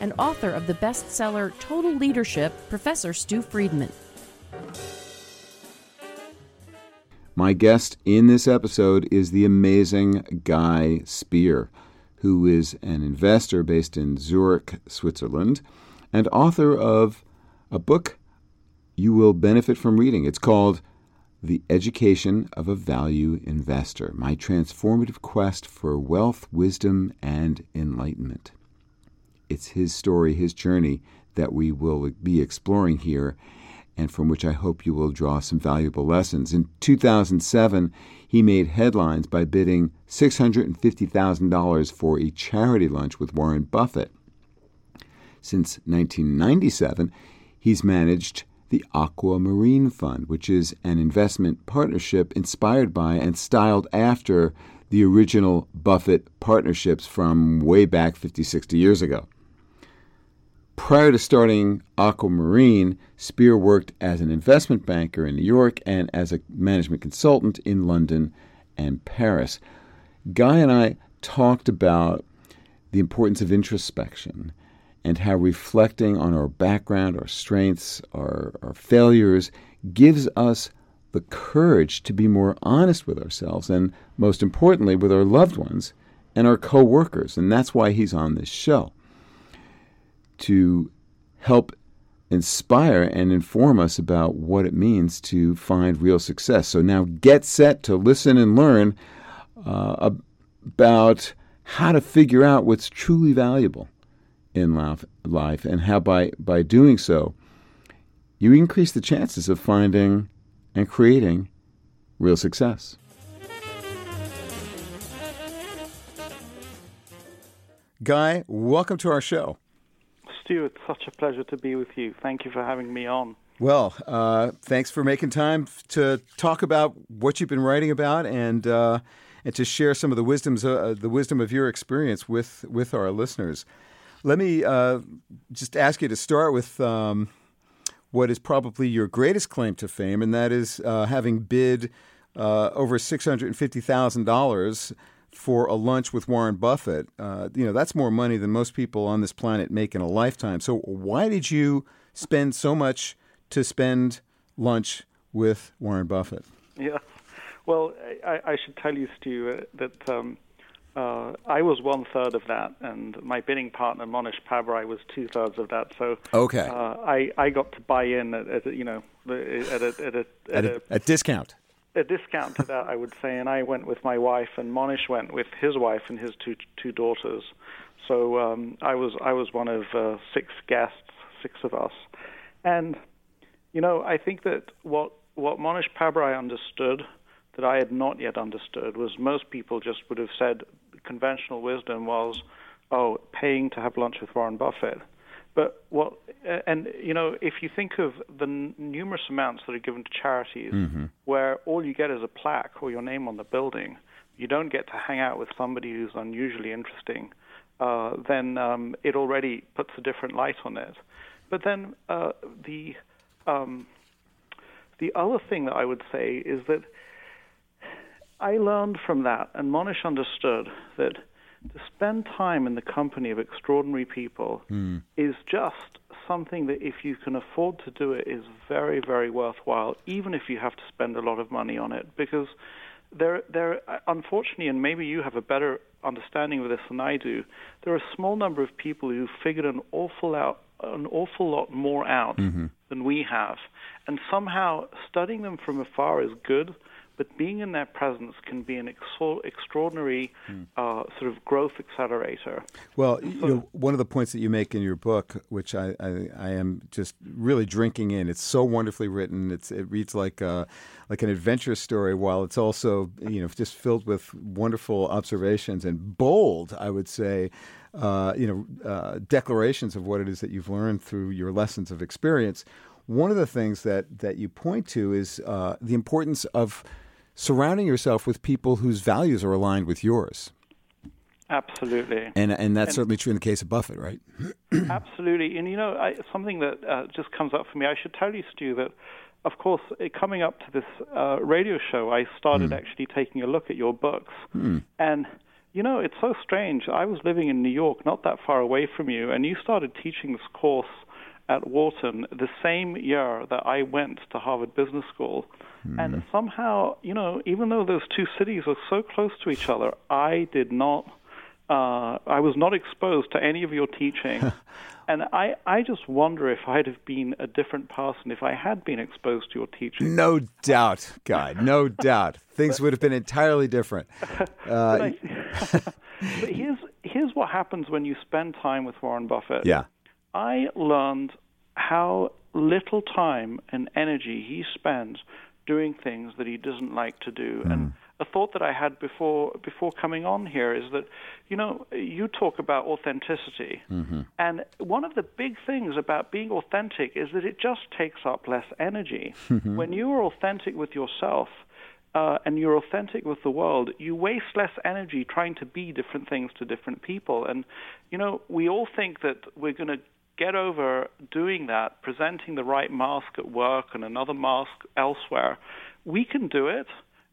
and author of the bestseller Total Leadership, Professor Stew Friedman. My guest in this episode is the amazing Guy Spier, who is an investor based in Zurich, Switzerland, and author of a book you will benefit from reading. It's called The Education of a Value Investor My Transformative Quest for Wealth, Wisdom, and Enlightenment. It's his story, his journey that we will be exploring here, and from which I hope you will draw some valuable lessons. In 2007, he made headlines by bidding $650,000 for a charity lunch with Warren Buffett. Since 1997, he's managed the Aquamarine Fund, which is an investment partnership inspired by and styled after the original Buffett partnerships from way back 50, 60 years ago. Prior to starting Aquamarine, Spier worked as an investment banker in New York and as a management consultant in London and Paris. Guy and I talked about the importance of introspection and how reflecting on our background, our strengths, our, our failures gives us the courage to be more honest with ourselves and, most importantly, with our loved ones and our co workers. And that's why he's on this show to help inspire and inform us about what it means to find real success. So now get set to listen and learn uh, about how to figure out what's truly valuable in life and how by, by doing so, you increase the chances of finding and creating real success. Guy, welcome to our show. Stew, it's such a pleasure to be with you. Thank you for having me on. Well, uh, thanks for making time to talk about what you've been writing about and uh, and to share some of the wisdoms uh, the wisdom of your experience with with our listeners. Let me uh, just ask you to start with um, what is probably your greatest claim to fame, and that is uh, having bid uh, over six hundred and fifty thousand dollars for a lunch with Warren Buffett. Uh, you know, that's more money than most people on this planet make in a lifetime. So, why did you spend so much to spend lunch with Warren Buffett? Yeah. Well, I, I should tell you, Stew, uh, that um, uh, I was one third of that, and my bidding partner Mohnish Pabrai was two thirds of that. So, okay, uh, I I got to buy in at, at you know at a at a, at a, at a, a discount a discount to that, I would say. And I went with my wife, and Mohnish went with his wife and his two two daughters. So um, I was I was one of uh, six guests, six of us, and you know I think that what what Mohnish Pabrai understood that I had not yet understood was most people just would have said conventional wisdom was, oh, paying to have lunch with Warren Buffett. But what, and you know, if you think of the n- numerous amounts that are given to charities, mm-hmm. where all you get is a plaque or your name on the building, you don't get to hang out with somebody who's unusually interesting. Uh, then um, it already puts a different light on it. But then uh, the um, the other thing that I would say is that I learned from that, and Mohnish understood that to spend time in the company of extraordinary people mm. is just something that if you can afford to do it is very very worthwhile even if you have to spend a lot of money on it because there there unfortunately and maybe you have a better understanding of this than I do there are a small number of people who figured an awful out an awful lot more out mm-hmm. than we have and somehow studying them from afar is good but being in their presence can be an ex- extraordinary mm. uh, sort of growth accelerator. Well, you know, one of the points that you make in your book, which I, I, I, am just really drinking in, it's so wonderfully written. It's it reads like a, like an adventure story, while it's also you know just filled with wonderful observations and bold, I would say. uh, you know, uh, declarations of what it is that you've learned through your lessons of experience. One of the things that that you point to is uh, the importance of surrounding yourself with people whose values are aligned with yours. Absolutely. And and that's and, certainly true in the case of Buffett, right? absolutely. And you know, I, something that uh, just comes up for me. I should tell you, Stew, that of course, coming up to this uh, radio show, I started mm. actually taking a look at your books, mm. and you know, it's so strange. I was living in New York, not that far away from you, and you started teaching this course at Wharton the same year that I went to Harvard Business School. Mm. And somehow, you know, even though those two cities are so close to each other, I did not uh, I was not exposed to any of your teaching. and I, I just wonder if I'd have been a different person if I had been exposed to your teaching. No doubt, Guy, no doubt. Things would have been entirely different. Uh, but, but here's, here's what happens when you spend time with Warren Buffett. Yeah. I learned how little time and energy he spends doing things that he doesn't like to do. Mm. And a thought that I had before before coming on here is that, you know, you talk about authenticity, mm-hmm. and one of the big things about being authentic is that it just takes up less energy. Mm-hmm. When you are authentic with yourself. Uh, and you're authentic with the world, you waste less energy trying to be different things to different people. And, you know, we all think that we're going to get over doing that, presenting the right mask at work and another mask elsewhere. We can do it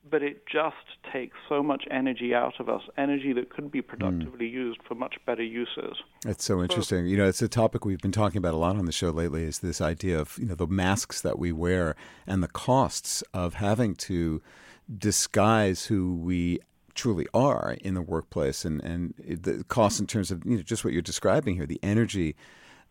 but it just takes so much energy out of us, energy that could be productively mm. used for much better uses. That's so interesting. So, you know, it's a topic we've been talking about a lot on the show lately is this idea of, you know, the masks that we wear and the costs of having to disguise who we truly are in the workplace and, and the costs in terms of, you know, just what you're describing here, the energy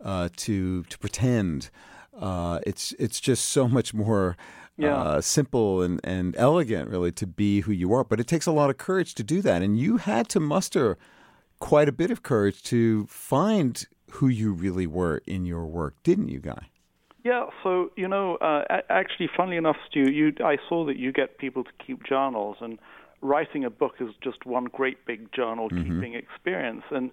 uh, to to pretend. Uh, it's it's just so much more yeah. uh, simple and, and elegant, really, to be who you are. But it takes a lot of courage to do that. And you had to muster quite a bit of courage to find who you really were in your work, didn't you, Guy? Yeah, so you know, uh, actually, funnily enough, Stew, you I saw that you get people to keep journals, and writing a book is just one great big journal keeping mm-hmm. experience. And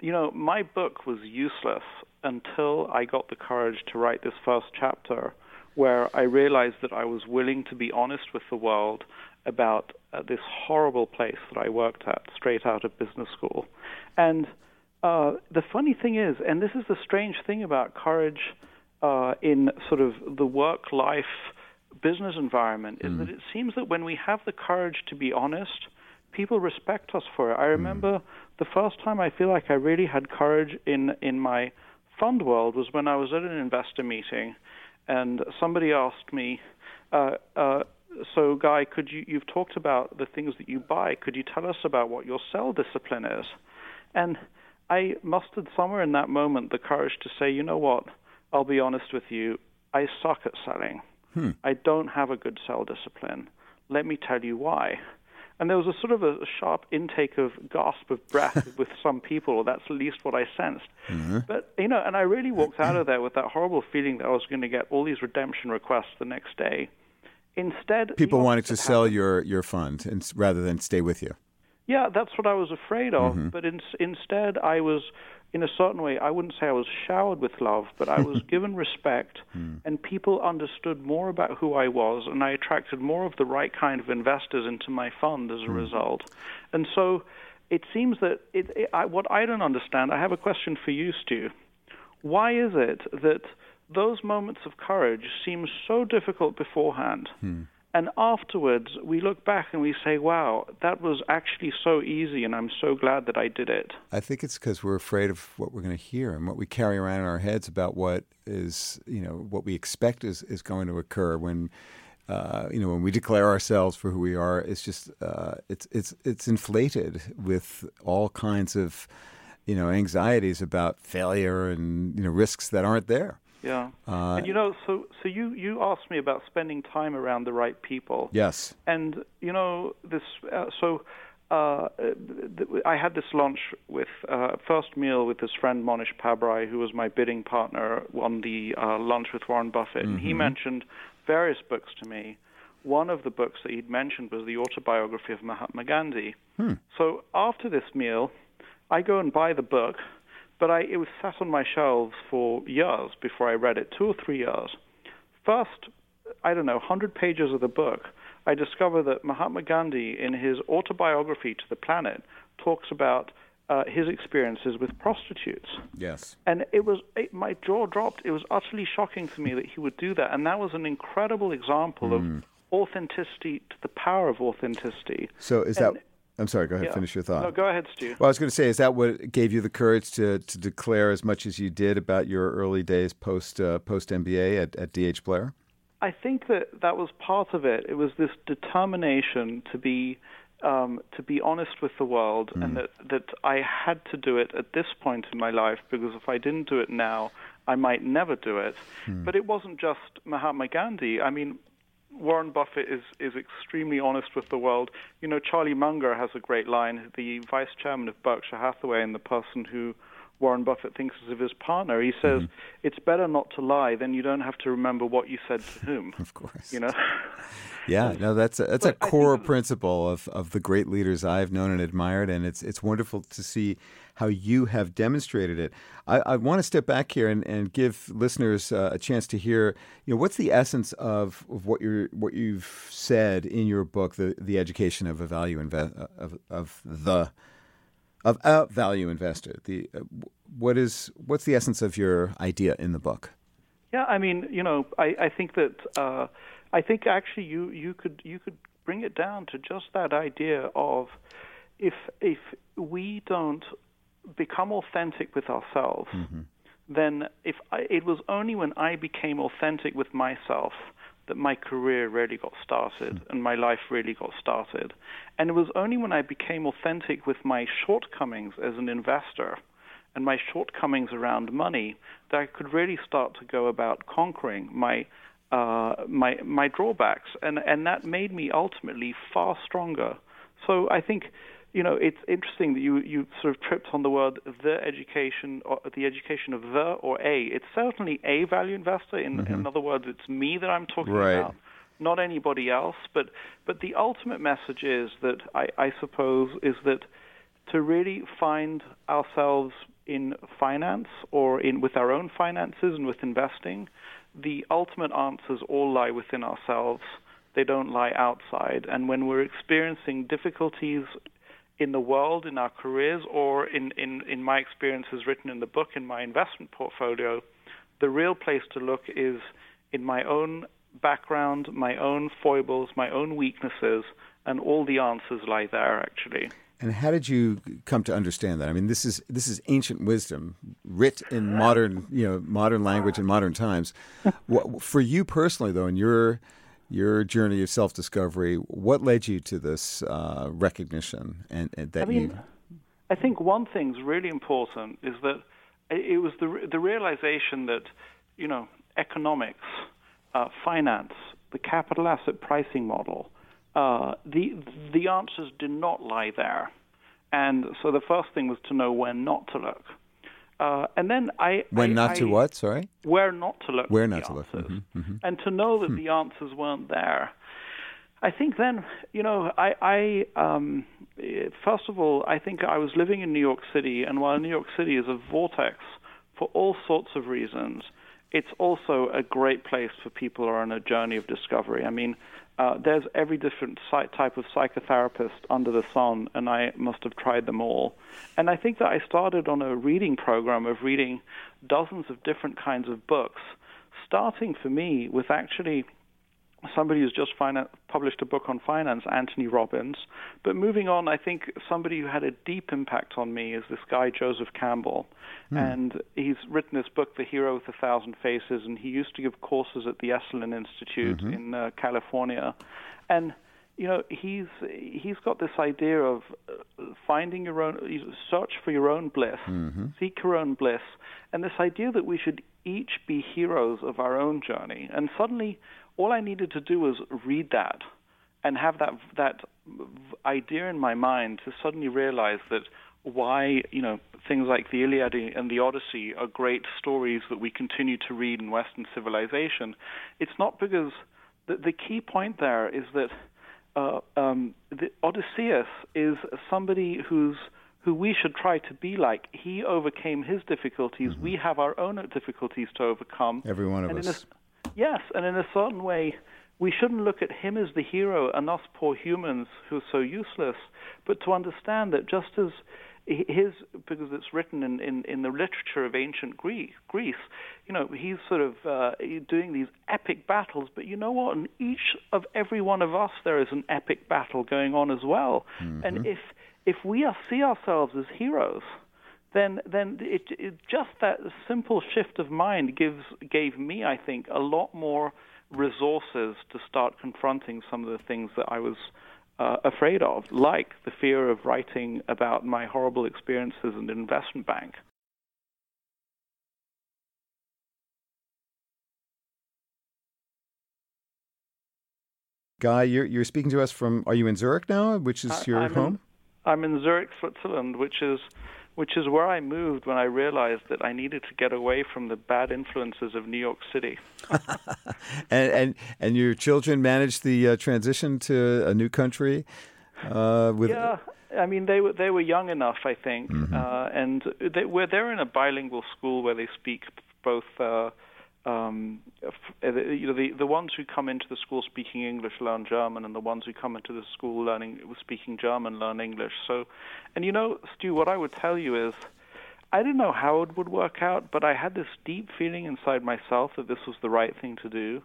you know, my book was useless until I got the courage to write this first chapter where I realized that I was willing to be honest with the world about uh, this horrible place that I worked at straight out of business school. And uh, the funny thing is, and this is the strange thing about courage uh, in sort of the work life business environment, is mm. that it seems that when we have the courage to be honest, people respect us for it. I remember mm. the first time I feel like I really had courage in, in my fund world was when I was at an investor meeting and somebody asked me, uh, uh, "So, Guy, could you? You've talked about the things that you buy. Could you tell us about what your sell discipline is?" And I mustered somewhere in that moment the courage to say, "You know what? I'll be honest with you. I suck at selling. Hmm. I don't have a good sell discipline. Let me tell you why." And there was a sort of a sharp intake of gasp of breath with some people, or that's at least what I sensed. Mm-hmm. But, you know, and I really walked out of there with that horrible feeling that I was going to get all these redemption requests the next day. Instead, people wanted to sell your, your fund and, rather than stay with you. Yeah, that's what I was afraid of. Mm-hmm. But in, instead, I was in a certain way, I wouldn't say I was showered with love, but I was given respect, mm. and people understood more about who I was, and I attracted more of the right kind of investors into my fund as a mm. result. And so it seems that it, it, I, what I don't understand, I have a question for you, Stew. Why is it that those moments of courage seem so difficult beforehand? Mm and afterwards, we look back and we say, wow, that was actually so easy, and I'm so glad that I did it. I think it's because we're afraid of what we're going to hear and what we carry around in our heads about what is, you know, what we expect is, is going to occur when. Uh, you know, when we declare ourselves for who we are, it's just uh, it's it's it's inflated with all kinds of you know anxieties about failure and you know risks that aren't there. Yeah, uh, and you know, so so you you asked me about spending time around the right people. Yes, and you know this. Uh, so uh, th- I had this lunch with uh, first meal with this friend Mohnish Pabrai, who was my bidding partner on the uh, lunch with Warren Buffett, mm-hmm. and he mm-hmm. mentioned various books to me. One of the books that he'd mentioned was the autobiography of Mahatma Gandhi. Hmm. So after this meal, I go and buy the book, but I, it was sat on my shelves for years before I read it, two or three years. First, I don't know, 100 pages of the book, I discover that Mahatma Gandhi, in his autobiography to the planet, talks about uh, his experiences with prostitutes. Yes. And it was it, my jaw dropped. It was utterly shocking to me that he would do that, and that was an incredible example mm. of authenticity to the power of authenticity. So is and, that? I'm sorry. Go ahead. Yeah. Finish your thought. No, go ahead, Stew. Well, I was going to say, is that what gave you the courage to, to declare as much as you did about your early days post uh, post MBA at, at DH Blair? I think that that was part of it. It was this determination to be um, to be honest with the world, mm. and that that I had to do it at this point in my life because if I didn't do it now, I might never do it. Mm. But it wasn't just Mahatma Gandhi. I mean, Warren Buffett is, is extremely honest with the world. You know, Charlie Munger has a great line, the vice chairman of Berkshire Hathaway and the person who Warren Buffett thinks of his partner. He says, mm-hmm. "It's better not to lie, then you don't have to remember what you said to whom." of course, you know. yeah, no, that's a, that's a core principle of, of the great leaders I've known and admired, and it's it's wonderful to see how you have demonstrated it. I, I want to step back here and, and give listeners uh, a chance to hear, you know, what's the essence of, of what you're what you've said in your book, the the education of a value inve- of of the of a value investor. The uh, what is what's the essence of your idea in the book? Yeah, I mean, you know, I, I think that uh, I think actually you you could you could bring it down to just that idea of if if we don't become authentic with ourselves, mm-hmm. then if I, it was only when I became authentic with myself that my career really got started mm. and my life really got started. And it was only when I became authentic with my shortcomings as an investor and my shortcomings around money that I could really start to go about conquering my uh, my my drawbacks, and and that made me ultimately far stronger. So I think you know, it's interesting that you, you sort of tripped on the word the education or the education of the or a. It's certainly a value investor. In, mm-hmm. in other words, it's me that I'm talking right. about, not anybody else. But but the ultimate message is that I, I suppose is that to really find ourselves in finance or in with our own finances and with investing, the ultimate answers all lie within ourselves. They don't lie outside. And when we're experiencing difficulties in the world, in our careers, or in, in, in my experiences written in the book, in my investment portfolio, the real place to look is in my own background, my own foibles, my own weaknesses, and all the answers lie there, actually. And how did you come to understand that? I mean, this is this is ancient wisdom, writ in modern, you know, modern language in modern times. For you personally, though, in your your journey of self discovery. What led you to this uh, recognition and, and, that I mean, you? I think one thing's really important is that it was the the realization that you know economics, uh, finance, the capital asset pricing model, uh, the the answers do not lie there, and so the first thing was to know where not to look. Uh, and then I when I, not I, to what? Sorry, where not to look. Where not to answers. look, mm-hmm, mm-hmm. and to know that hmm. the answers weren't there. I think then, you know, I, I um, first of all, I think I was living in New York City, and while New York City is a vortex for all sorts of reasons, it's also a great place for people who are on a journey of discovery. I mean, uh, there's every different type of psychotherapist under the sun, and I must have tried them all. And I think that I started on a reading program of reading dozens of different kinds of books, starting for me with actually somebody who's just finan- published a book on finance, Anthony Robbins. But moving on, I think somebody who had a deep impact on me is this guy, Joseph Campbell. Mm. And he's written this book, The Hero with a Thousand Faces, and he used to give courses at the Esalen Institute mm-hmm. in uh, California. And you know he's he's got this idea of uh, finding your own search for your own bliss mm-hmm. seek your own bliss and this idea that we should each be heroes of our own journey and suddenly all I needed to do was read that and have that that idea in my mind to suddenly realize that why you know things like the Iliad and the Odyssey are great stories that we continue to read in Western civilization. It's not because the, the key point there is that uh, um, the Odysseus is somebody who's who we should try to be like. He overcame his difficulties. Mm-hmm. We have our own difficulties to overcome. Every one of and us. Yes, and in a certain way, we shouldn't look at him as the hero and us poor humans who are so useless, but to understand that just as his because it's written in, in, in the literature of ancient Greece, Greece, you know, he's sort of uh, doing these epic battles. But you know what? In each of every one of us, there is an epic battle going on as well. Mm-hmm. And if if we are, see ourselves as heroes, then then it, it, just that simple shift of mind gives gave me, I think, a lot more resources to start confronting some of the things that I was uh, afraid of, like the fear of writing about my horrible experiences in an investment bank. Guy, you're you're speaking to us from. Are you in Zurich now, which is your I'm home? In, I'm in Zurich, Switzerland, which is which is where I moved when I realized that I needed to get away from the bad influences of New York City. and, and and your children managed the uh, transition to a new country. Uh, with yeah, I mean they were they were young enough, I think, mm-hmm. uh, and they, where they're in a bilingual school where they speak both. Uh, um, you know, the the ones who come into the school speaking English learn German, and the ones who come into the school learning speaking German learn English. So, and you know, Stew, what I would tell you is, I didn't know how it would work out, but I had this deep feeling inside myself that this was the right thing to do.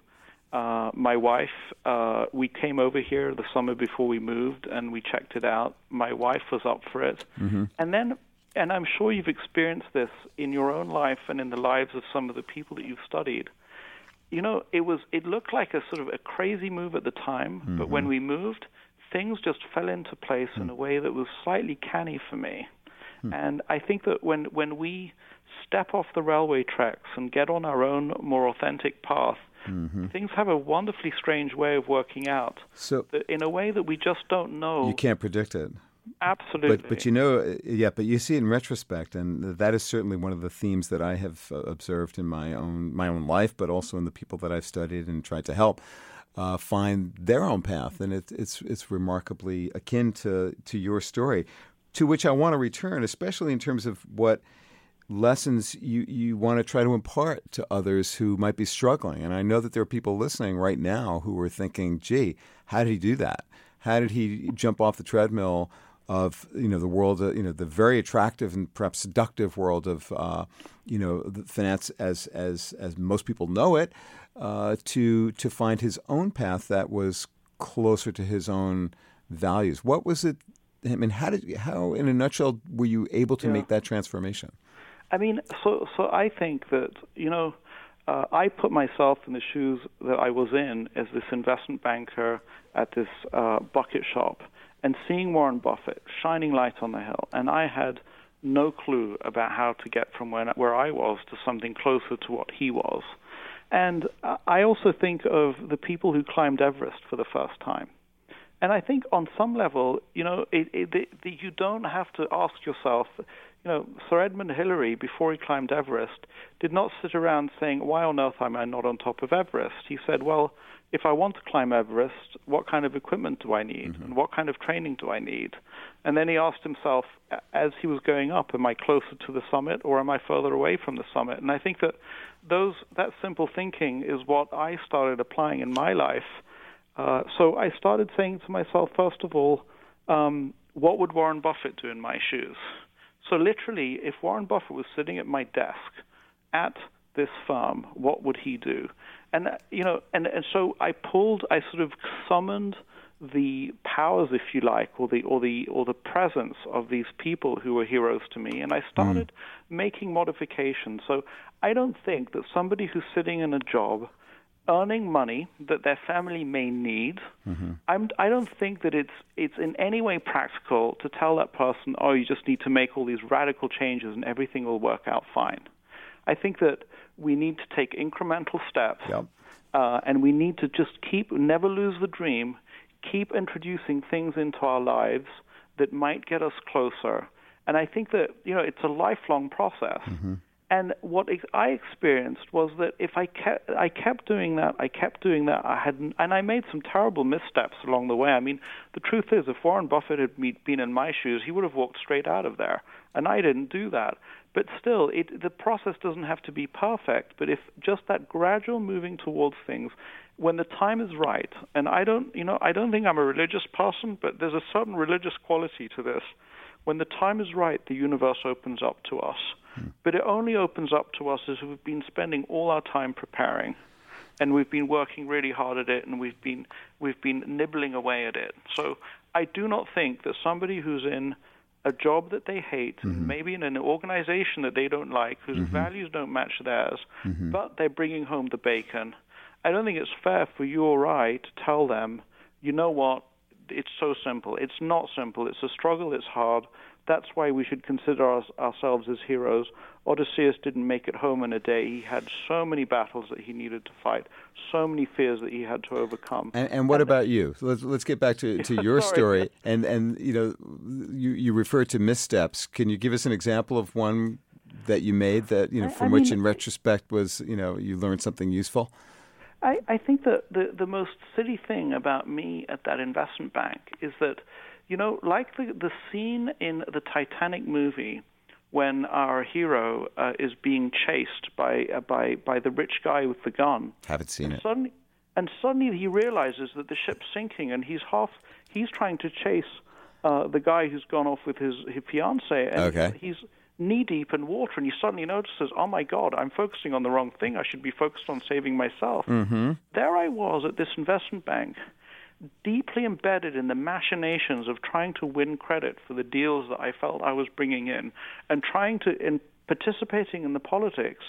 Uh, my wife, uh, we came over here the summer before we moved, and we checked it out. My wife was up for it, mm-hmm. and then and I'm sure you've experienced this in your own life and in the lives of some of the people that you've studied. You know, it was it looked like a sort of a crazy move at the time, mm-hmm. but when we moved, things just fell into place mm-hmm. in a way that was slightly canny for me. Mm-hmm. And I think that when when we step off the railway tracks and get on our own more authentic path, Mm-hmm. things have a wonderfully strange way of working out. So, in a way that we just don't know. You can't predict it. Absolutely. But but you know, yeah, but you see in retrospect, and that is certainly one of the themes that I have uh, observed in my own my own life, but also in the people that I've studied and tried to help uh, find their own path, and it, it's it's remarkably akin to to your story, to which I want to return, especially in terms of what lessons you, you want to try to impart to others who might be struggling. And I know that there are people listening right now who are thinking, gee, how did he do that? How did he jump off the treadmill of you know the world, uh, you know the very attractive and perhaps seductive world of uh, you know the finance as as as most people know it, uh, to to find his own path that was closer to his own values. What was it? I mean, how did how in a nutshell were you able to yeah. make that transformation? I mean, so so I think that you know. Uh, I put myself in the shoes that I was in as this investment banker at this uh, bucket shop and seeing Warren Buffett shining light on the hill. And I had no clue about how to get from where, where I was to something closer to what he was. And I also think of the people who climbed Everest for the first time. And I think on some level, you know, it, it, it, you don't have to ask yourself, you know, Sir Edmund Hillary, before he climbed Everest, did not sit around saying, why on earth am I not on top of Everest? He said, well, if I want to climb Everest, what kind of equipment do I need? Mm-hmm. And what kind of training do I need? And then he asked himself, as he was going up, am I closer to the summit or am I further away from the summit? And I think that those that simple thinking is what I started applying in my life. Uh, so I started saying to myself, first of all, um, what would Warren Buffett do in my shoes? So literally, if Warren Buffett was sitting at my desk at this firm, what would he do? And you know, and, and so I pulled, I sort of summoned the powers, if you like, or the or the or the presence of these people who were heroes to me, and I started mm. making modifications. So I don't think that somebody who's sitting in a job earning money that their family may need. Mm-hmm. I'm, I don't think that it's it's in any way practical to tell that person, oh, you just need to make all these radical changes and everything will work out fine. I think that we need to take incremental steps, yep. uh, and we need to just keep never lose the dream, keep introducing things into our lives that might get us closer. And I think that you know it's a lifelong process. Mm-hmm. And what I experienced was that if I kept, I kept doing that, I kept doing that, I had, and I made some terrible missteps along the way. I mean, the truth is, if Warren Buffett had been in my shoes, he would have walked straight out of there, and I didn't do that. But still, it, the process doesn't have to be perfect. But if just that gradual moving towards things, when the time is right, and I don't, you know, I don't think I'm a religious person, but there's a certain religious quality to this. When the time is right, the universe opens up to us hmm. but it only opens up to us as we've been spending all our time preparing, and we've been working really hard at it, and we've been we've been nibbling away at it. So I do not think that somebody who's in a job that they hate, mm-hmm. maybe in an organization that they don't like, whose mm-hmm. values don't match theirs, mm-hmm. but they're bringing home the bacon. I don't think it's fair for you or I to tell them, you know what, it's so simple. It's not simple. It's a struggle. It's hard. That's why we should consider our, ourselves as heroes. Odysseus didn't make it home in a day. He had so many battles that he needed to fight, so many fears that he had to overcome. And, and what and, about you? So let's let's get back to, to your story. And and you know, you you refer to missteps. Can you give us an example of one that you made that you know from I, I which, mean, in retrospect, was you know you learned something useful? I, I think that the the most silly thing about me at that investment bank is that you know, like the, the scene in the Titanic movie when our hero uh, is being chased by uh, by by the rich guy with the gun. Haven't seen and it. Suddenly, and suddenly he realizes that the ship's sinking, and he's half he's trying to chase uh, the guy who's gone off with his his fiance, and okay. he's knee deep in water, and he suddenly notices, oh my God, I'm focusing on the wrong thing. I should be focused on saving myself. Mm-hmm. There I was at this investment bank deeply embedded in the machinations of trying to win credit for the deals that I felt I was bringing in and trying to in participating in the politics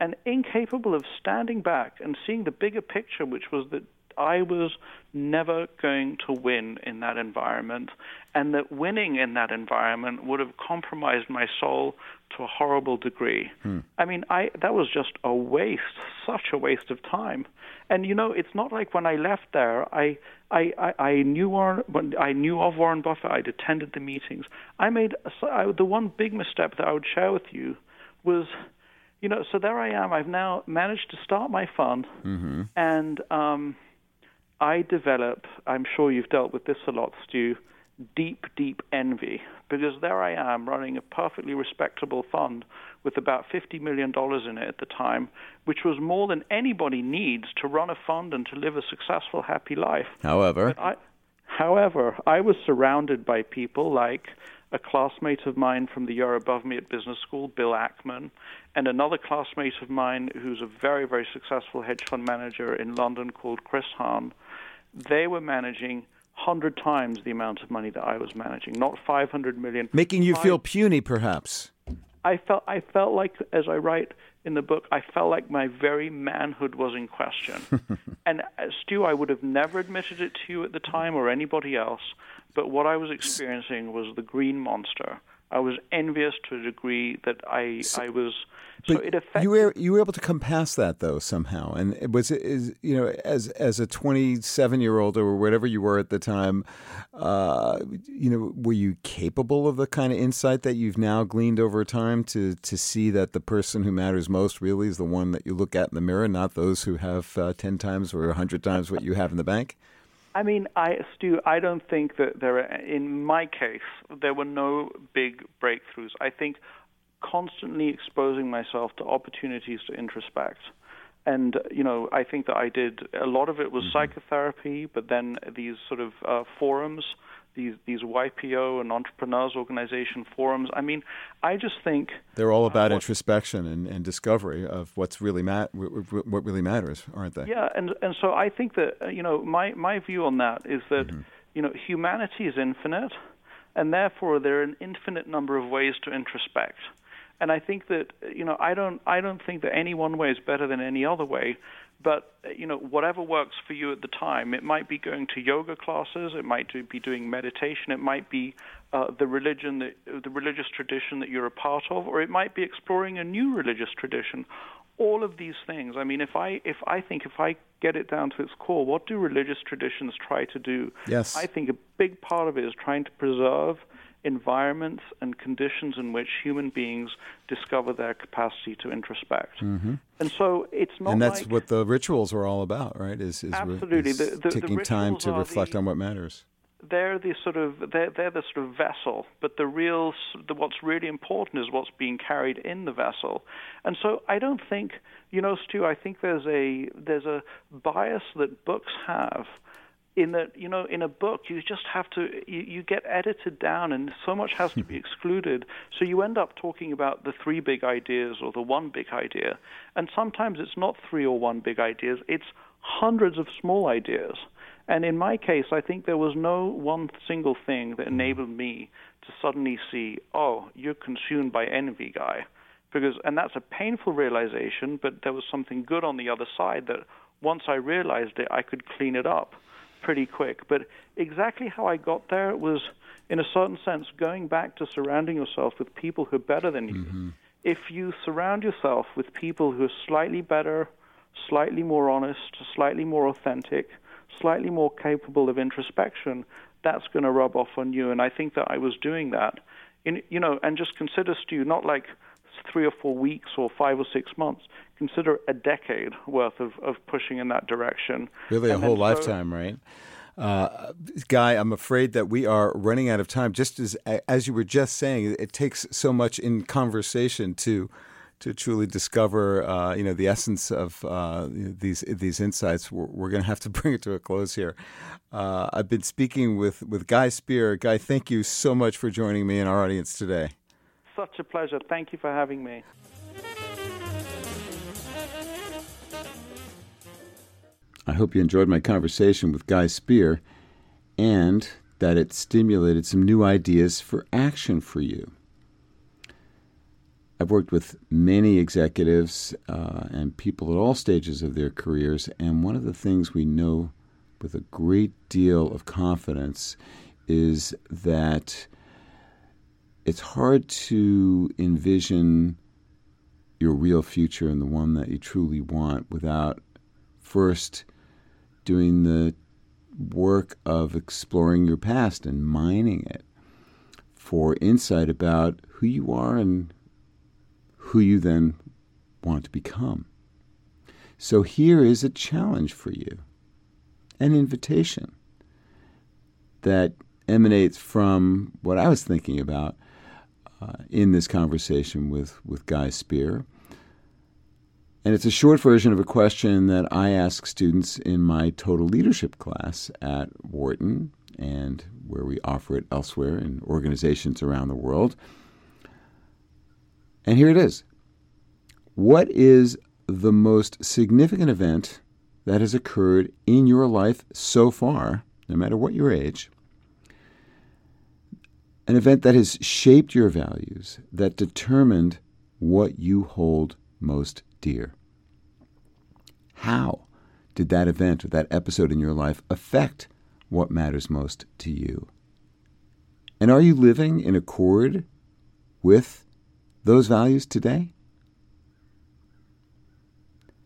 and incapable of standing back and seeing the bigger picture which was that I was never going to win in that environment, and that winning in that environment would have compromised my soul to a horrible degree. Hmm. I mean, I that was just a waste, such a waste of time. And you know, it's not like when I left there, I I, I, I knew Warren, I knew of Warren Buffett. I'd attended the meetings. I made I, the one big misstep that I would share with you was, you know, so there I am. I've now managed to start my fund, mm-hmm. and um, I develop. I'm sure you've dealt with this a lot, Stew. Deep, deep envy because there I am running a perfectly respectable fund with about $50 million in it at the time, which was more than anybody needs to run a fund and to live a successful, happy life. However, I, however, I was surrounded by people like a classmate of mine from the year above me at business school, Bill Ackman, and another classmate of mine who's a very, very successful hedge fund manager in London called Chris Hohn. They were managing – hundred times the amount of money that I was managing, not five hundred million. Making you feel puny, perhaps. I felt I felt like, as I write in the book, I felt like my very manhood was in question. and uh, Stu, I would have never admitted it to you at the time or anybody else, but what I was experiencing was the green monster. I was envious to a degree that I I was so it affected. You were you were able to come past that though somehow, and it was is you know as as a twenty seven year old or whatever you were at the time, uh, you know, were you capable of the kind of insight that you've now gleaned over time to to see that the person who matters most really is the one that you look at in the mirror, not those who have uh, ten times or hundred times what you have in the bank. I mean, I, Stew, I don't think that there are, in my case, there were no big breakthroughs. I think constantly exposing myself to opportunities to introspect. And, you know, I think that I did a lot of it was mm-hmm. psychotherapy, but then these sort of uh, forums, these these YPO and entrepreneurs organization forums. I mean, I just think they're all about uh, what, introspection and, and discovery of what's really mat- what really matters, aren't they? Yeah, and and so I think that uh, you know my my view on that is that mm-hmm. you know humanity is infinite, and therefore there are an infinite number of ways to introspect. And I think that you know I don't I don't think that any one way is better than any other way, but you know whatever works for you at the time. It might be going to yoga classes, it might be doing meditation, it might be uh, the religion that the religious tradition that you're a part of, or it might be exploring a new religious tradition. All of these things. I mean, if I if I think if I get it down to its core, what do religious traditions try to do? Yes. I think a big part of it is trying to preserve environments and conditions in which human beings discover their capacity to introspect. Mm-hmm. And so it's not. And that's like, what the rituals are all about, right? Is, is, absolutely is the, the, taking the time to reflect the, on what matters. They're the sort of they're they're the sort of vessel, but the real the, what's really important is what's being carried in the vessel. And so I don't think you know, Stew. I think there's a there's a bias that books have in that you know in a book you just have to you, you get edited down and so much has to be excluded. So you end up talking about the three big ideas or the one big idea. And sometimes it's not three or one big ideas it's hundreds of small ideas. And in my case i think there was no one single thing that mm-hmm. enabled me to suddenly see oh you're consumed by envy guy. Because and that's a painful realization but there was something good on the other side that once i realized it i could clean it up pretty quick. But exactly how I got there was, in a certain sense, going back to surrounding yourself with people who are better than you. Mm-hmm. If you surround yourself with people who are slightly better, slightly more honest, slightly more authentic, slightly more capable of introspection, that's going to rub off on you. And I think that I was doing that. In, you know, and just consider, Stew, not like three or four weeks or five or six months. Consider a decade worth of, of pushing in that direction. Really, and a whole so, lifetime, right? Uh, Guy, I'm afraid that we are running out of time. Just as as you were just saying, it takes so much in conversation to to truly discover, uh, you know, the essence of uh, these these insights. We're, we're going to have to bring it to a close here. Uh, I've been speaking with with Guy Spier. Guy, thank you so much for joining me and our audience today such a pleasure. Thank you for having me. I hope you enjoyed my conversation with Guy Spier and that it stimulated some new ideas for action for you. I've worked with many executives uh, and people at all stages of their careers, and one of the things we know with a great deal of confidence is that it's hard to envision your real future and the one that you truly want without first doing the work of exploring your past and mining it for insight about who you are and who you then want to become. So here is a challenge for you, an invitation that emanates from what I was thinking about uh, in this conversation with, with Guy Spier. And it's a short version of a question that I ask students in my total leadership class at Wharton and where we offer it elsewhere in organizations around the world. And here it is What is the most significant event that has occurred in your life so far, no matter what your age, an event that has shaped your values, that determined what you hold most dear. How did that event or that episode in your life affect what matters most to you? And are you living in accord with those values today?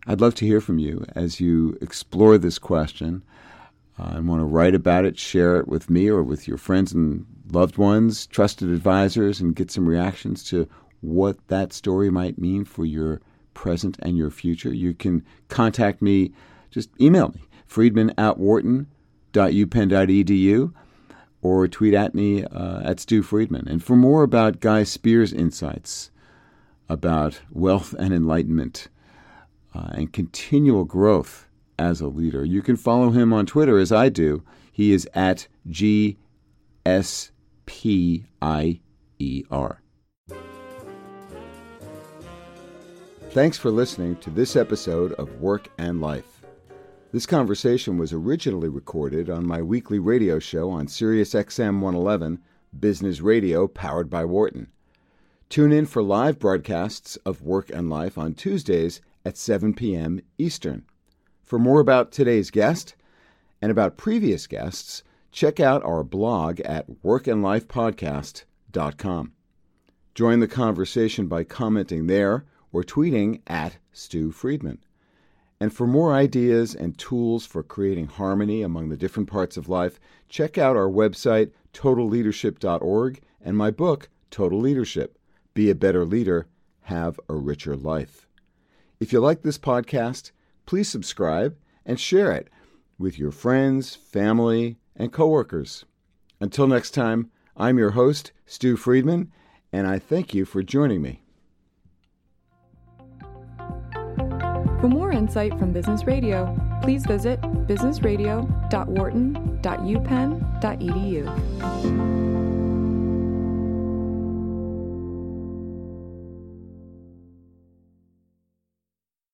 I'd love to hear from you as you explore this question uh, and want to write about it, share it with me or with your friends and loved ones, trusted advisors, and get some reactions to what that story might mean for your present and your future, you can contact me. Just email me, friedman at wharton.upenn.edu, or tweet at me uh, at Stew Friedman. And for more about Guy Spier's insights about wealth and enlightenment uh, and continual growth as a leader, you can follow him on Twitter as I do. He is at GS P I E R. Thanks for listening to this episode of Work and Life. This conversation was originally recorded on my weekly radio show on Sirius XM 111, Business Radio powered by Wharton. Tune in for live broadcasts of Work and Life on Tuesdays at 7 p.m. Eastern. For more about today's guest and about previous guests, check out our blog at workandlifepodcast.com. Join the conversation by commenting there or tweeting at Stew Friedman. And for more ideas and tools for creating harmony among the different parts of life, check out our website, totalleadership.org, and my book, Total Leadership Be a Better Leader, Have a Richer Life. If you like this podcast, please subscribe and share it with your friends, family, and coworkers. Until next time, I'm your host, Stew Friedman, and I thank you for joining me. For more insight from Business Radio, please visit businessradio.wharton.upenn.edu.